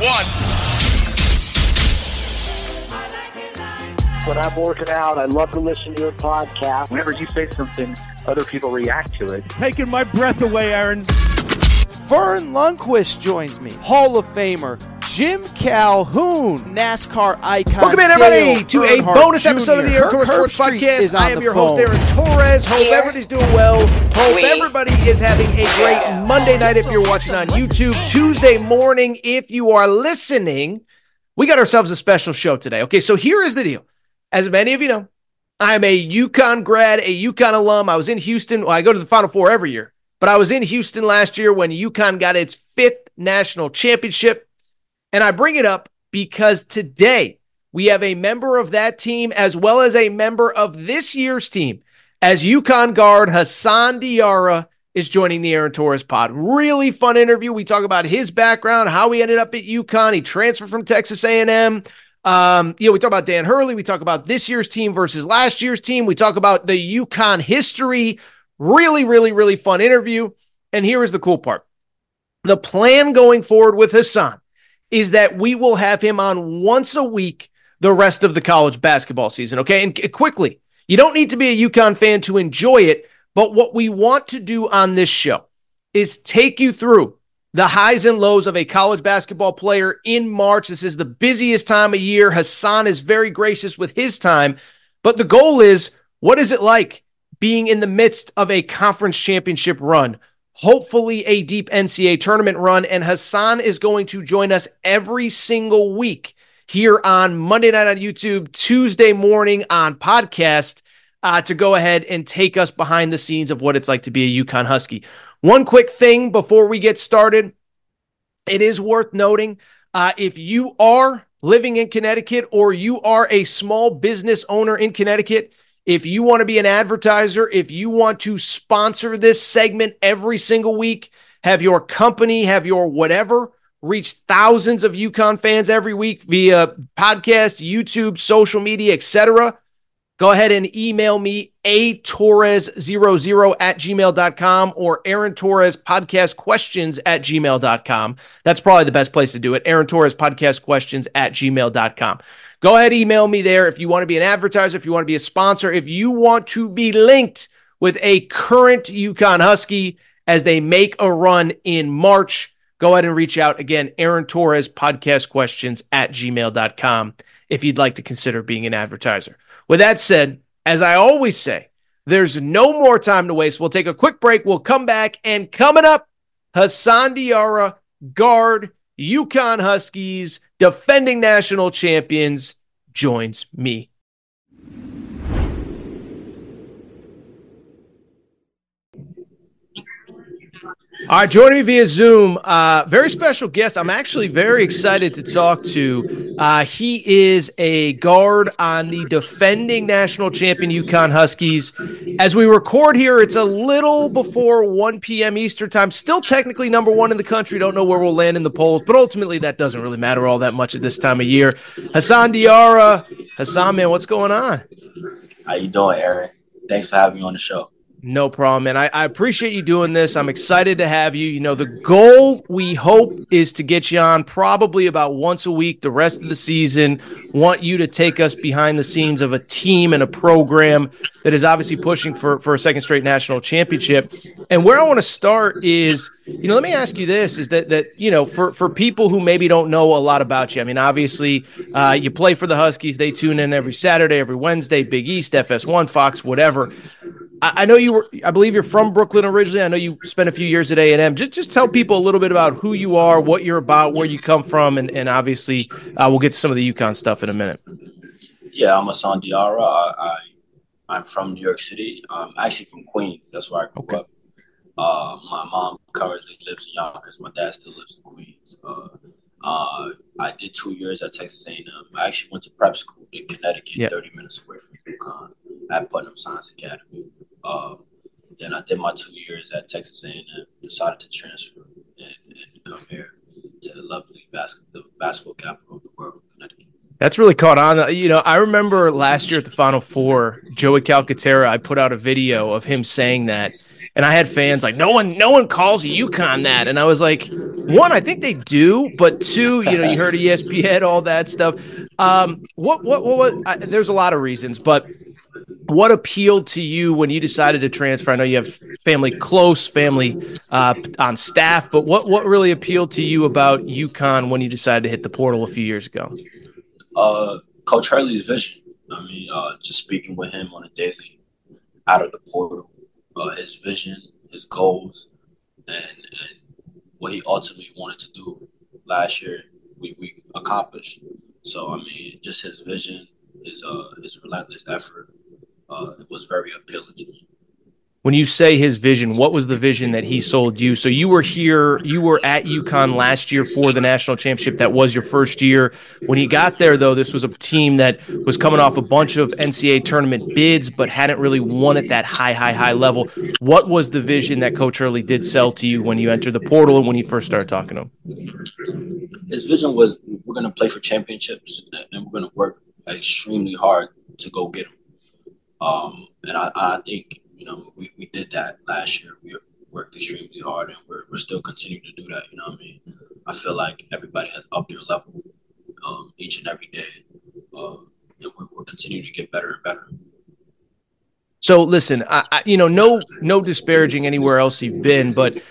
Three, two, one. When I'm working out, I love to listen to your podcast. Whenever you say something, other people react to it. Taking my breath away, Aaron. Vern Lundquist joins me, Hall of Famer. Jim Calhoun, NASCAR icon. Welcome in, everybody, Dale to a bonus Jr. episode of the Aaron Torres Sports Podcast. I am your host, phone. Aaron Torres. Hope everybody's doing well. Hope everybody is having a great Monday night if you're watching on YouTube. Tuesday morning, if you are listening, we got ourselves a special show today. Okay, so here is the deal. As many of you know, I'm a UConn grad, a UConn alum. I was in Houston. Well, I go to the Final Four every year, but I was in Houston last year when UConn got its fifth national championship. And I bring it up because today we have a member of that team as well as a member of this year's team as UConn guard Hassan Diarra is joining the Aaron Torres pod. Really fun interview. We talk about his background, how he ended up at UConn. He transferred from Texas A&M. Um, you know, we talk about Dan Hurley. We talk about this year's team versus last year's team. We talk about the UConn history. Really, really, really fun interview. And here is the cool part. The plan going forward with Hassan is that we will have him on once a week the rest of the college basketball season. Okay. And quickly, you don't need to be a UConn fan to enjoy it. But what we want to do on this show is take you through the highs and lows of a college basketball player in March. This is the busiest time of year. Hassan is very gracious with his time. But the goal is what is it like being in the midst of a conference championship run? hopefully a deep NCAA tournament run. And Hassan is going to join us every single week here on Monday night on YouTube, Tuesday morning on podcast uh, to go ahead and take us behind the scenes of what it's like to be a UConn Husky. One quick thing before we get started it is worth noting uh, if you are living in Connecticut or you are a small business owner in Connecticut, if you want to be an advertiser, if you want to sponsor this segment every single week, have your company, have your whatever reach thousands of UConn fans every week via podcast, YouTube, social media, etc. Go ahead and email me a torres00 at gmail.com or Aaron Torres podcast questions at gmail.com. That's probably the best place to do it. Aaron Torres podcast questions at gmail.com. Go ahead, email me there if you want to be an advertiser, if you want to be a sponsor, if you want to be linked with a current UConn Husky as they make a run in March. Go ahead and reach out again, Aaron Torres podcast questions at gmail.com if you'd like to consider being an advertiser. With that said, as I always say, there's no more time to waste. We'll take a quick break. We'll come back and coming up, Hassan Diarra, guard, UConn Huskies, defending national champions, joins me. All right, joining me via Zoom, uh, very special guest. I'm actually very excited to talk to. Uh, he is a guard on the defending national champion UConn Huskies. As we record here, it's a little before 1 p.m. Eastern time. Still technically number one in the country. Don't know where we'll land in the polls, but ultimately that doesn't really matter all that much at this time of year. Hassan Diarra, Hassan, man, what's going on? How you doing, Aaron? Thanks for having me on the show. No problem. And I, I, appreciate you doing this. I'm excited to have you. You know, the goal we hope is to get you on probably about once a week the rest of the season. Want you to take us behind the scenes of a team and a program that is obviously pushing for, for a second straight national championship. And where I want to start is, you know, let me ask you this is that, that you know, for, for people who maybe don't know a lot about you, I mean, obviously, uh, you play for the Huskies. They tune in every Saturday, every Wednesday, Big East, FS1, Fox, whatever. I, know you were. I believe you're from Brooklyn originally. I know you spent a few years at A and M. Just just tell people a little bit about who you are, what you're about, where you come from, and and obviously uh, we'll get to some of the UConn stuff in a minute. Yeah, I'm Hassan Diarra. I, I am from New York City. I'm actually from Queens. That's where I grew okay. up. Uh, my mom currently lives in Yonkers. My dad still lives in Queens. Uh, uh, I did two years at Texas A&M. I actually went to prep school in Connecticut, yep. 30 minutes away from UConn at Putnam Science Academy. Um, then I did my two years at Texas A&M. Decided to transfer and, and come here to the lovely basketball, the basketball capital of the world, Connecticut. That's really caught on. You know, I remember last year at the Final Four, Joey Calcaterra. I put out a video of him saying that, and I had fans like, "No one, no one calls UConn that," and I was like, "One, I think they do, but two, you know, you heard ESPN, all that stuff. Um, what, what, what, what I, there's a lot of reasons, but what appealed to you when you decided to transfer? I know you have family close, family uh, on staff, but what what really appealed to you about UConn when you decided to hit the portal a few years ago? Uh, Coach Hurley's vision. I mean, uh, just speaking with him on a daily out of the portal, uh, his vision, his goals, and and what he ultimately wanted to do last year, we, we accomplished. So I mean, just his vision, his uh his relentless effort, uh, was very appealing to me. When you say his vision, what was the vision that he sold you? So you were here, you were at UConn last year for the national championship. That was your first year. When he got there, though, this was a team that was coming off a bunch of NCAA tournament bids, but hadn't really won at that high, high, high level. What was the vision that Coach Hurley did sell to you when you entered the portal and when you first started talking to him? His vision was we're going to play for championships and we're going to work extremely hard to go get them. Um, and I, I think, you know, we, we did that last year. We worked extremely hard and we're, we're still continuing to do that. You know what I mean? I feel like everybody has upped their level um, each and every day. Uh, and we're, we're continuing to get better and better. So listen, I, I, you know, no, no disparaging anywhere else you've been, but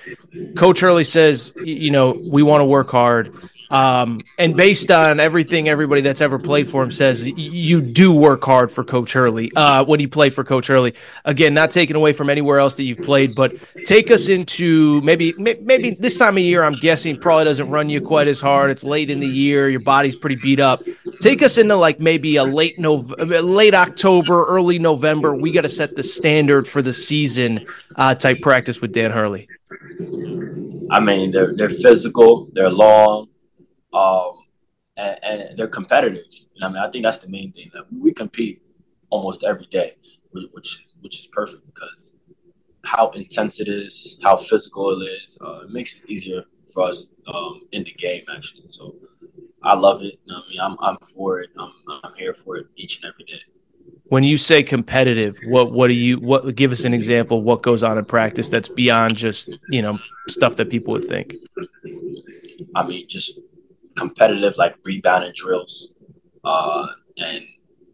Coach Hurley says, you know, we want to work hard. Um, and based on everything everybody that's ever played for him says, you do work hard for Coach Hurley uh, when you play for Coach Hurley. Again, not taken away from anywhere else that you've played, but take us into maybe maybe this time of year. I'm guessing probably doesn't run you quite as hard. It's late in the year, your body's pretty beat up. Take us into like maybe a late Nov- late October, early November. We got to set the standard for the season uh, type practice with Dan Hurley. I mean, they're they're physical, they're long um, and, and, they're competitive. And I mean, I think that's the main thing that we compete almost every day, which is which is perfect because how intense it is, how physical it is, uh, it makes it easier for us um, in the game actually. So I love it. I mean, I'm I'm for it. I'm I'm here for it each and every day. When you say competitive, what what do you what give us an example what goes on in practice that's beyond just, you know, stuff that people would think? I mean, just competitive like rebounding drills, uh, and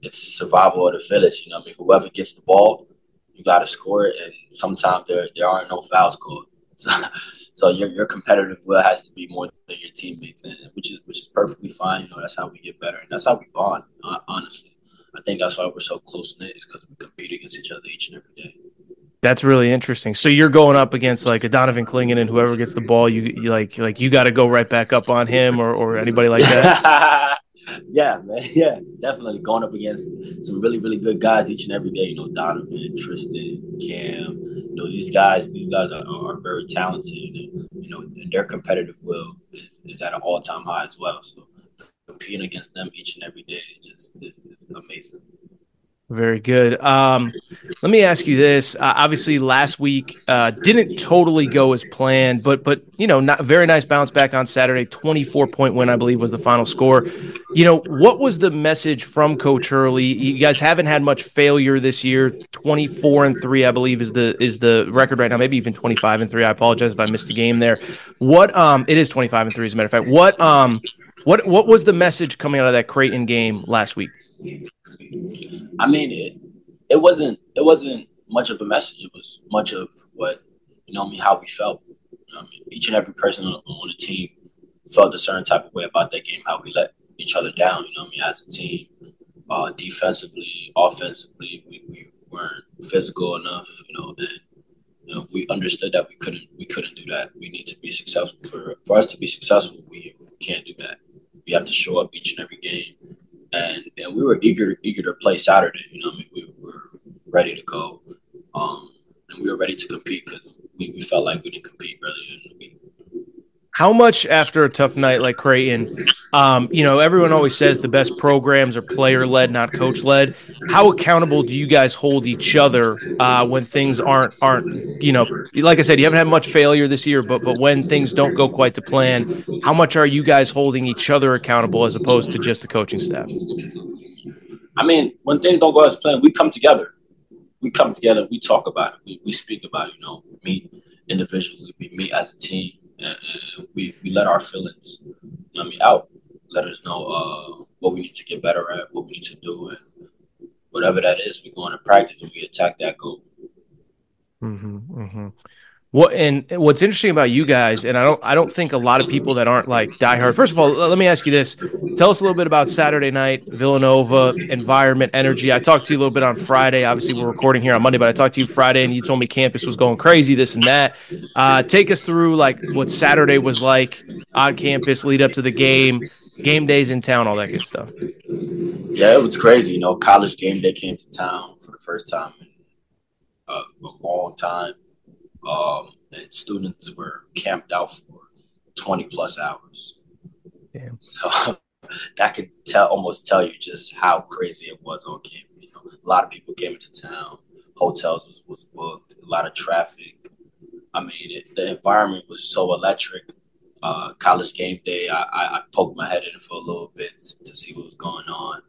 it's survival of the fittest. You know, I mean, whoever gets the ball, you got to score it, and sometimes there there aren't no fouls called. So, so your your competitive will has to be more than your teammates, and which is which is perfectly fine. You know, that's how we get better, and that's how we bond. Honestly, I think that's why we're so close knit is because we compete against each other each and every day. That's really interesting. So you're going up against like a Donovan Clingan and whoever gets the ball, you, you like like you got to go right back up on him or, or anybody like that. yeah, man. Yeah, definitely going up against some really really good guys each and every day. You know, Donovan, Tristan, Cam. You know, these guys these guys are, are very talented. And, you know, and their competitive will is, is at an all time high as well. So competing against them each and every day is just it's amazing. Very good. Um, let me ask you this. Uh, obviously, last week uh, didn't totally go as planned, but but you know, not very nice bounce back on Saturday. Twenty four point win, I believe, was the final score. You know, what was the message from Coach Hurley? You guys haven't had much failure this year. Twenty four and three, I believe, is the is the record right now. Maybe even twenty five and three. I apologize if I missed a game there. What um, it is twenty five and three. As a matter of fact, what um, what what was the message coming out of that Creighton game last week? I mean, it it wasn't it wasn't much of a message. It was much of what you know I mean how we felt. You know I mean, each and every person on, on, the team felt a certain type of way about that game. How we let each other down. You know I mean as a team, uh, defensively, offensively, we, we weren't physical enough. You know and. You know, we understood that we couldn't we couldn't do that. We need to be successful. For for us to be successful, we, we can't do that. We have to show up each and every game and we were eager eager to play Saturday. You know, I mean, we were ready to go, um, and we were ready to compete because we, we felt like we didn't compete earlier in the week. How much after a tough night like Creighton, um, you know, everyone always says the best programs are player led, not coach led. How accountable do you guys hold each other uh, when things aren't aren't you know, like I said, you haven't had much failure this year, but but when things don't go quite to plan, how much are you guys holding each other accountable as opposed to just the coaching staff? I mean, when things don't go as planned, we come together. We come together. We talk about it. We, we speak about it. You know, we meet individually. We meet as a team and, and we, we let our feelings I mean out. Let us know uh, what we need to get better at, what we need to do, and whatever that is, we go into practice and we attack that goal. Mm-hmm, mm-hmm. What and what's interesting about you guys, and I don't I don't think a lot of people that aren't like diehard. First of all, let me ask you this: Tell us a little bit about Saturday night, Villanova, environment, energy. I talked to you a little bit on Friday. Obviously, we're recording here on Monday, but I talked to you Friday, and you told me campus was going crazy, this and that. Uh, take us through like what Saturday was like on campus, lead up to the game, game days in town, all that good stuff. Yeah, it was crazy. You know, college game day came to town for the first time in uh, a long time um, and students were camped out for 20 plus hours. Damn. So that could tell almost tell you just how crazy it was on campus. You know, a lot of people came into town. Hotels was, was booked. A lot of traffic. I mean, it, the environment was so electric. Uh, college game day, I, I, I, poked my head in for a little bit to see what was going on.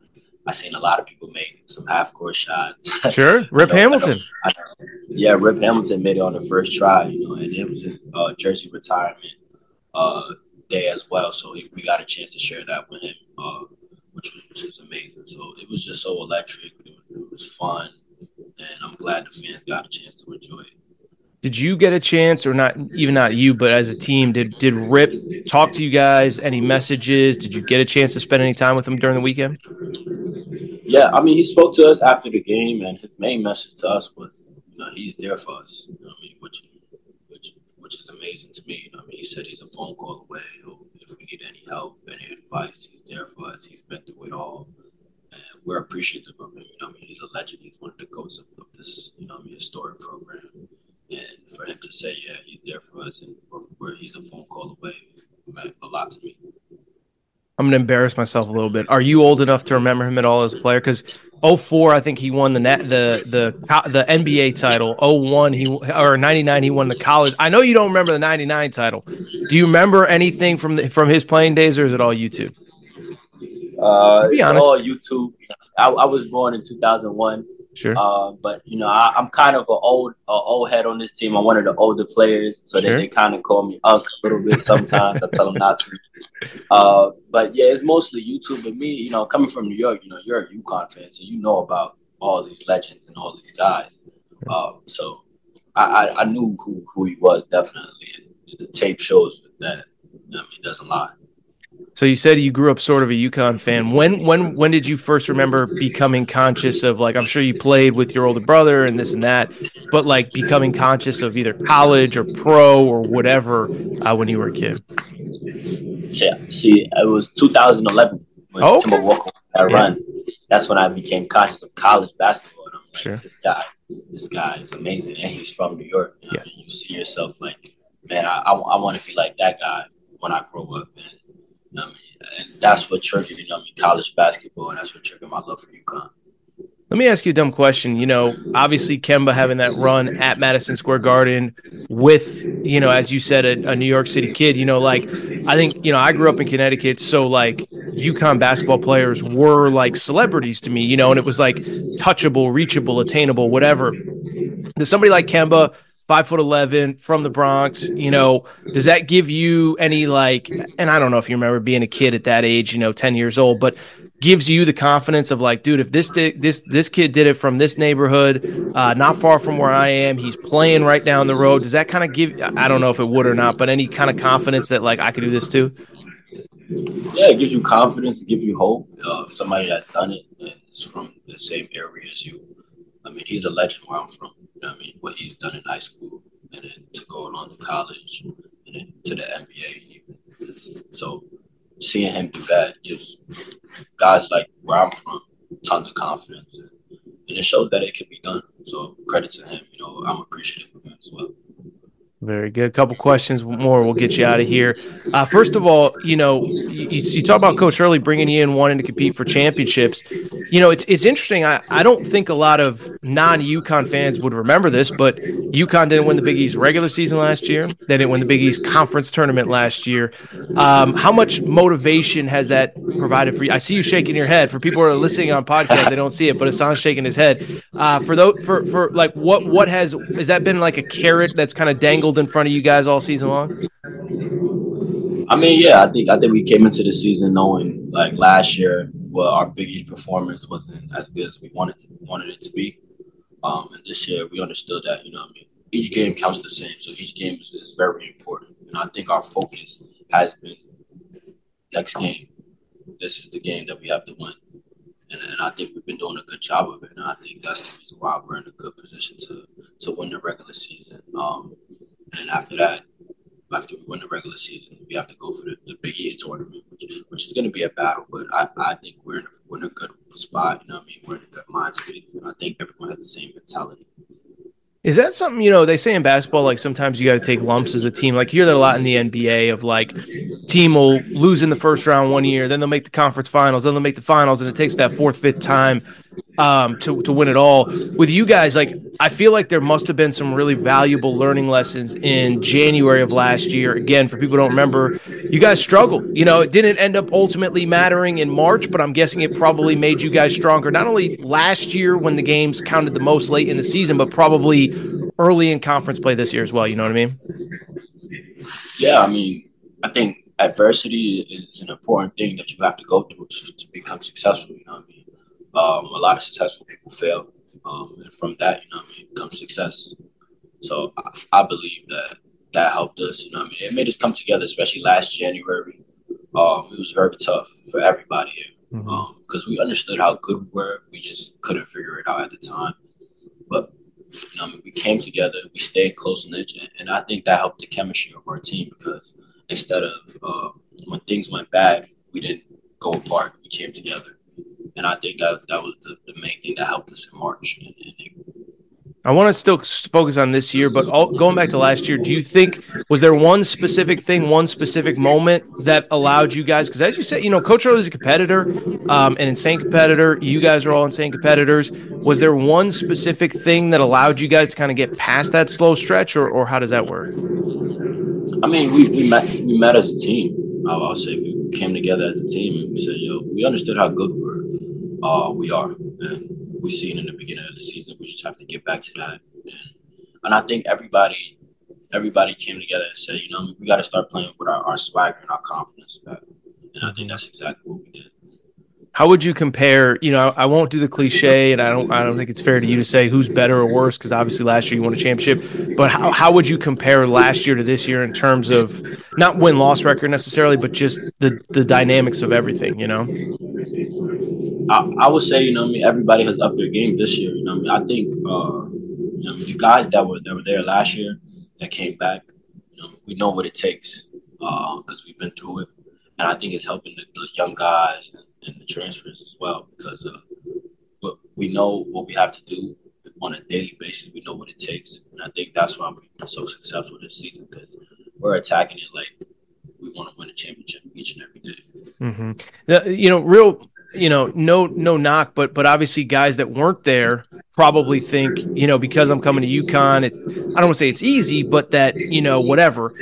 I seen a lot of people make some half court shots. Sure, Rip Hamilton. I I yeah, Rip Hamilton made it on the first try, you know, and it was his uh, jersey retirement uh, day as well. So he, we got a chance to share that with him, uh, which was which is amazing. So it was just so electric. It was, it was fun, and I'm glad the fans got a chance to enjoy it. Did you get a chance, or not even not you, but as a team, did did Rip talk to you guys? Any messages? Did you get a chance to spend any time with him during the weekend? Yeah, I mean, he spoke to us after the game, and his main message to us was, you know, he's there for us. You know I mean, which which which is amazing to me. I mean, he said he's a phone call away. If we need any help, any advice, he's there for us. He's been through it all, and we're appreciative of him. You know I mean, he's a legend. He's one of the goats of, of this, you know I mean, historic program and for him to say, yeah, he's there for us and where he's a phone call away meant a lot to me. I'm gonna embarrass myself a little bit. Are you old enough to remember him at all as a player? Because 04, I think he won the net, the the the NBA title. 01, he or 99, he won the college. I know you don't remember the 99 title. Do you remember anything from the, from his playing days, or is it all YouTube? Uh, Be honest. all YouTube. I, I was born in 2001. Sure. Uh, but you know, I, am kind of an old, a old head on this team. I'm one of the older players, so sure. they, they kind of call me Unk a little bit sometimes. I tell them not to. Uh, but yeah, it's mostly YouTube. and me, you know, coming from New York, you know, you're a UConn fan, so you know about all these legends and all these guys. Um, so I, I, I, knew who, who he was definitely, and the tape shows that. I mean, doesn't lie. So you said you grew up sort of a UConn fan. When when when did you first remember becoming conscious of like I'm sure you played with your older brother and this and that, but like becoming conscious of either college or pro or whatever uh, when you were a kid? Yeah, see, it was 2011 when oh, okay. Walker that yeah. run. That's when I became conscious of college basketball. And I'm like, sure. this guy, this guy is amazing, and he's from New York. You, know? yeah. you see yourself like, man, I, I, I want to be like that guy when I grow up, and I mean? And that's what triggered, you know, I mean, college basketball, and that's what triggered my love for UConn. Let me ask you a dumb question. You know, obviously Kemba having that run at Madison Square Garden with, you know, as you said, a, a, New York City kid. You know, like I think, you know, I grew up in Connecticut, so like UConn basketball players were like celebrities to me. You know, and it was like touchable, reachable, attainable, whatever. Does somebody like Kemba five foot eleven from the Bronx. You know, does that give you any like? And I don't know if you remember being a kid at that age, you know, ten years old, but gives you the confidence of like, dude, if this this this kid did it from this neighborhood, uh, not far from where I am, he's playing right down the road. Does that kind of give? I don't know if it would or not, but any kind of confidence that like I could do this too. Yeah, it gives you confidence, it gives you hope. Uh, somebody that's done it and is from the same area as you. I mean, he's a legend where I'm from. You know I mean, what he's done in high school, and then to go on to college, and then to the NBA, even just, so seeing him do that gives guys like where I'm from tons of confidence, and, and it shows that it can be done. So credit to him. You know, I'm appreciative of him as well. Very good. A couple questions more. We'll get you out of here. Uh, first of all, you know, you, you, talk about Coach Hurley bringing you in, wanting to compete for championships. You know, it's it's interesting. I, I don't think a lot of non UConn fans would remember this, but UConn didn't win the Big East regular season last year. They didn't win the Big East conference tournament last year. Um, how much motivation has that provided for you? I see you shaking your head. For people who are listening on podcast, they don't see it, but Hassan's shaking his head. Uh, for those, for for like what what has has that been like a carrot that's kind of dangled in front of you guys all season long? I mean, yeah, I think I think we came into the season knowing like last year, well, our Big East performance wasn't as good as we wanted to, wanted it to be. Um, and this year, we understood that you know, I mean, each game counts the same, so each game is, is very important. And I think our focus has been next game. This is the game that we have to win. And, and, I think we've been doing a good job of it. And I think that's the reason why we're in a good position to to win the regular season. Um, and after that, after we win the regular season, we have to go for the, the Big East tournament, which, which is going to be a battle. But I, I think we're in, a, we're in a good spot. You know what I mean? We're in a good mind space. And I think everyone has the same mentality. Is that something, you know, they say in basketball, like sometimes you got to take lumps as a team. Like you hear that a lot in the NBA of like team will lose in the first round one year, then they'll make the conference finals, then they'll make the finals, and it takes that fourth, fifth time um, to to win it all. With you guys, like I feel like there must have been some really valuable learning lessons in January of last year. Again, for people don't remember, you guys struggled. You know, it didn't end up ultimately mattering in March, but I'm guessing it probably made you guys stronger. Not only last year when the games counted the most late in the season, but probably early in conference play this year as well. You know what I mean? Yeah, I mean, I think adversity is an important thing that you have to go through to, to become successful. You know what I mean? Um, a lot of successful people fail, um, and from that, you know, I mean, comes success. So I, I, believe that that helped us. You know, I mean, it made us come together, especially last January. Um, it was very tough for everybody here because mm-hmm. um, we understood how good we were. We just couldn't figure it out at the time. But you know, I mean, we came together, we stayed close knit, and, and I think that helped the chemistry of our team because instead of uh, when things went bad, we didn't go apart. We came together and I think that that was the, the main thing that helped us in March. And, and I want to still focus on this year, but all, going back to last year, do you think was there one specific thing, one specific moment that allowed you guys? Because as you said, you know, Coach Hurley is a competitor, um, an insane competitor. You guys are all insane competitors. Was there one specific thing that allowed you guys to kind of get past that slow stretch, or, or how does that work? I mean, we, we met we met as a team. I'll, I'll say we came together as a team and we said, "Yo, we understood how good we were." Uh, we are. And we've seen in the beginning of the season. We just have to get back to that. And, and I think everybody everybody came together and said, you know, we got to start playing with our, our swagger and our confidence back. And I think that's exactly what we did. How would you compare? You know, I won't do the cliche, and I don't. I don't think it's fair to you to say who's better or worse because obviously last year you won a championship. But how, how would you compare last year to this year in terms of not win loss record necessarily, but just the the dynamics of everything? You know. I, I would say, you know, I mean, everybody has upped their game this year. You know, I mean, I think, uh, you know, the guys that were that were there last year that came back, you know, we know what it takes because uh, we've been through it, and I think it's helping the, the young guys and, and, the transfers as well because uh, we know what we have to do on a daily basis. We know what it takes, and I think that's why we've been so successful this season because we're attacking it like we want to win a championship each and every day. Mm-hmm. You know, real you know, no no knock, but but obviously guys that weren't there probably think, you know, because I'm coming to UConn, it, I don't want to say it's easy, but that you know, whatever.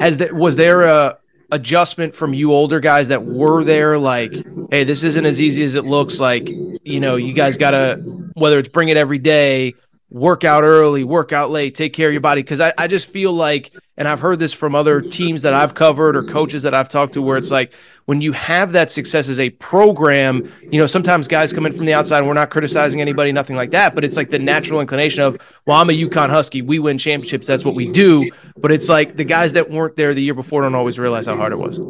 Has that was there a adjustment from you older guys that were there? Like, hey, this isn't as easy as it looks. Like, you know, you guys got to whether it's bring it every day work out early, work out late, take care of your body. Cause I, I just feel like, and I've heard this from other teams that I've covered or coaches that I've talked to, where it's like when you have that success as a program, you know, sometimes guys come in from the outside and we're not criticizing anybody, nothing like that. But it's like the natural inclination of, well, I'm a UConn Husky. We win championships. That's what we do. But it's like the guys that weren't there the year before don't always realize how hard it was.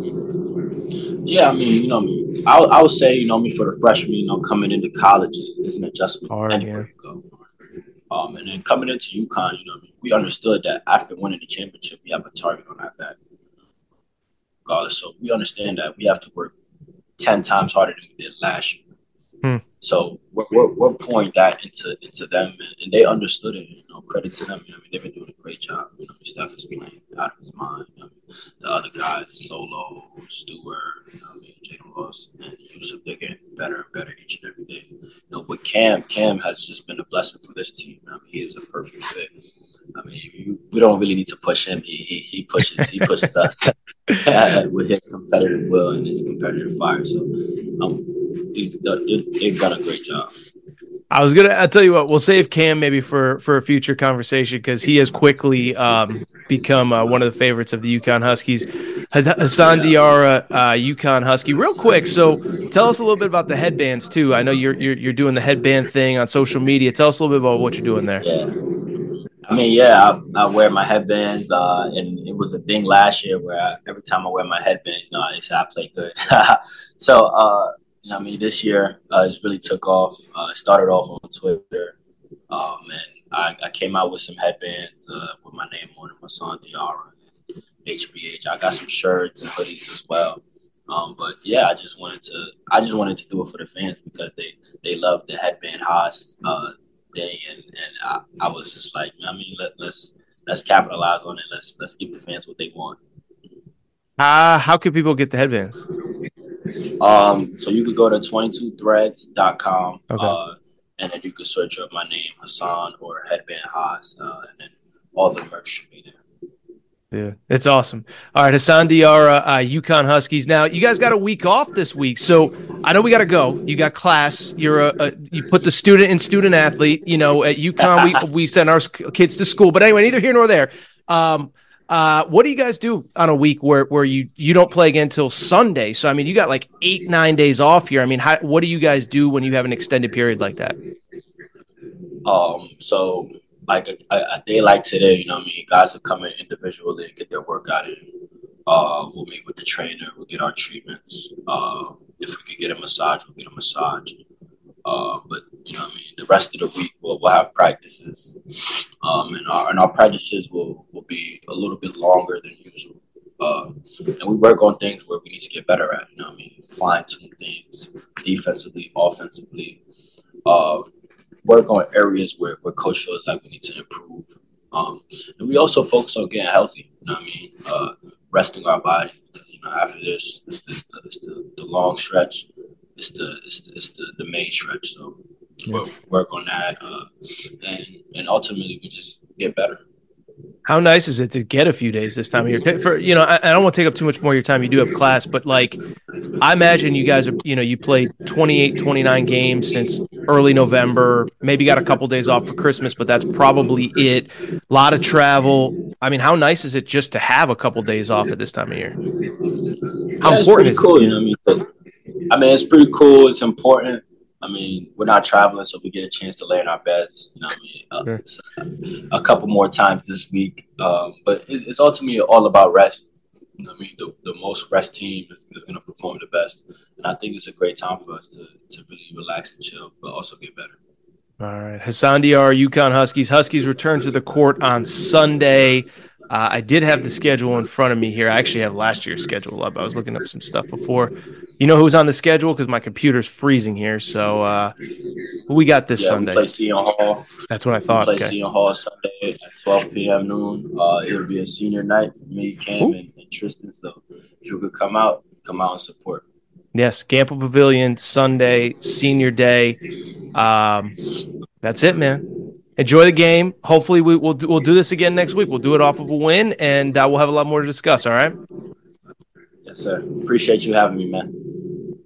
Yeah, I mean, you know, I, I would say, you know, me for the freshman, you know, coming into college is, is an adjustment. Hard, anywhere yeah. you go. Um, and then coming into UConn, you know, I mean, we understood that after winning the championship, we have a target on our back. Regardless, so we understand that we have to work ten times harder than we did last year. Hmm. So we're, we're, we're, pouring that into into them, and, and, they understood it. You know, credit to them. You know, I mean, they've been doing a great job. You know, Steph is playing out of his mind. You know, the other guys, Solo, Stewart, you know, I mean, Jayden Ross, and Yusuf, they're getting better and better each and every day. You know, but Cam, Cam has just been a blessing for this team. I mean, he is a perfect fit. I mean, we don't really need to push him. He he, he pushes he pushes us with his competitive will and his competitive fire. So, um, he's they've done a great job. I was gonna. I'll tell you what. We'll save Cam maybe for for a future conversation because he has quickly um, become uh, one of the favorites of the UConn Huskies. Hassan Diarra, uh, UConn Husky. Real quick, so tell us a little bit about the headbands too. I know you're you're, you're doing the headband thing on social media. Tell us a little bit about what you're doing there. Yeah. I mean, yeah, I, I wear my headbands, uh, and it was a thing last year where I, every time I wear my headband, you know, they say I play good. so, uh, you know, I mean, this year uh, it's really took off. Uh, it started off on Twitter, um, and I, I came out with some headbands uh, with my name on them, Hassan Diarra, HBH. I got some shirts and hoodies as well. Um, but yeah, I just wanted to, I just wanted to do it for the fans because they they love the headband Haas uh, thing, and and I, I was just like, I mean, let, let's let's capitalize on it. Let's let's give the fans what they want. Uh, how can people get the headbands? Um, so you could go to 22threads.com. Okay. Uh, and then you could search up my name, Hassan or Headband Haas, uh, and then all the merch should be there. Yeah, it's awesome. All right, Hassan Diarra, uh, UConn Huskies. Now you guys got a week off this week, so I know we got to go. You got class. You're a, a, you put the student and student athlete. You know, at UConn we we send our kids to school, but anyway, neither here nor there. Um, uh, what do you guys do on a week where where you you don't play again until Sunday? So I mean, you got like eight nine days off here. I mean, how, what do you guys do when you have an extended period like that? Um, so like a, a day like today, you know, what I mean, guys come in individually and get their workout in. Uh, we'll meet with the trainer. We'll get our treatments. Uh, if we could get a massage, we'll get a massage. Uh, but you know, what I mean, the rest of the week we'll, we'll have practices, um, and our and our practices will will be a little bit longer than usual. Uh, and we work on things where we need to get better at. You know, what I mean, fine tune things defensively, offensively. Uh, work on areas where, where coach feels like we need to improve. Um, and we also focus on getting healthy. You know what I mean? Uh, resting our body because you know after this, it's, the, it's the, the long stretch it's the it's the, it's the, the main stretch. So yeah. work on that, uh, and and ultimately we just get better. How nice is it to get a few days this time of year? For you know, I, I, don't want to take up too much more of your time. You do have class, but like, I imagine you guys are, you know, you played 28, 29 games since early November. Maybe got a couple days off for Christmas, but that's probably it. A lot of travel. I mean, how nice is it just to have a couple days off at this time of year? How yeah, important is cool, it? You know, I mean, I mean, it's pretty cool. It's important. I mean, we're not traveling, so we get a chance to lay in our beds. You know, I mean, uh, sure. a couple more times this week. Um, but it's, it's, ultimately all about rest. You know I mean, the, the most rest team is, is going to perform the best, and I think it's a great time for us to to really relax and chill, but also get better. All right, Hassan Diarra, UConn Huskies. Huskies return to the court on Sunday. Uh, I did have the schedule in front of me here. I actually have last year's schedule up. I was looking up some stuff before. You know who's on the schedule because my computer's freezing here. So uh, we got this yeah, Sunday. We play Seton Hall. That's what I thought. We play okay. Seton Hall Sunday at 12 p.m. noon. Uh, it'll be a senior night for me, Cam, and, and, Tristan. So if you could come out, come out and support. Yes, Gampel Pavilion Sunday, Senior Day. Um, that's it, man. Enjoy the game. Hopefully, we, will we'll do this again next week. We'll do it off of a win, and uh, we'll have a lot more to discuss. All right. Yes, sir. Appreciate you having me, man.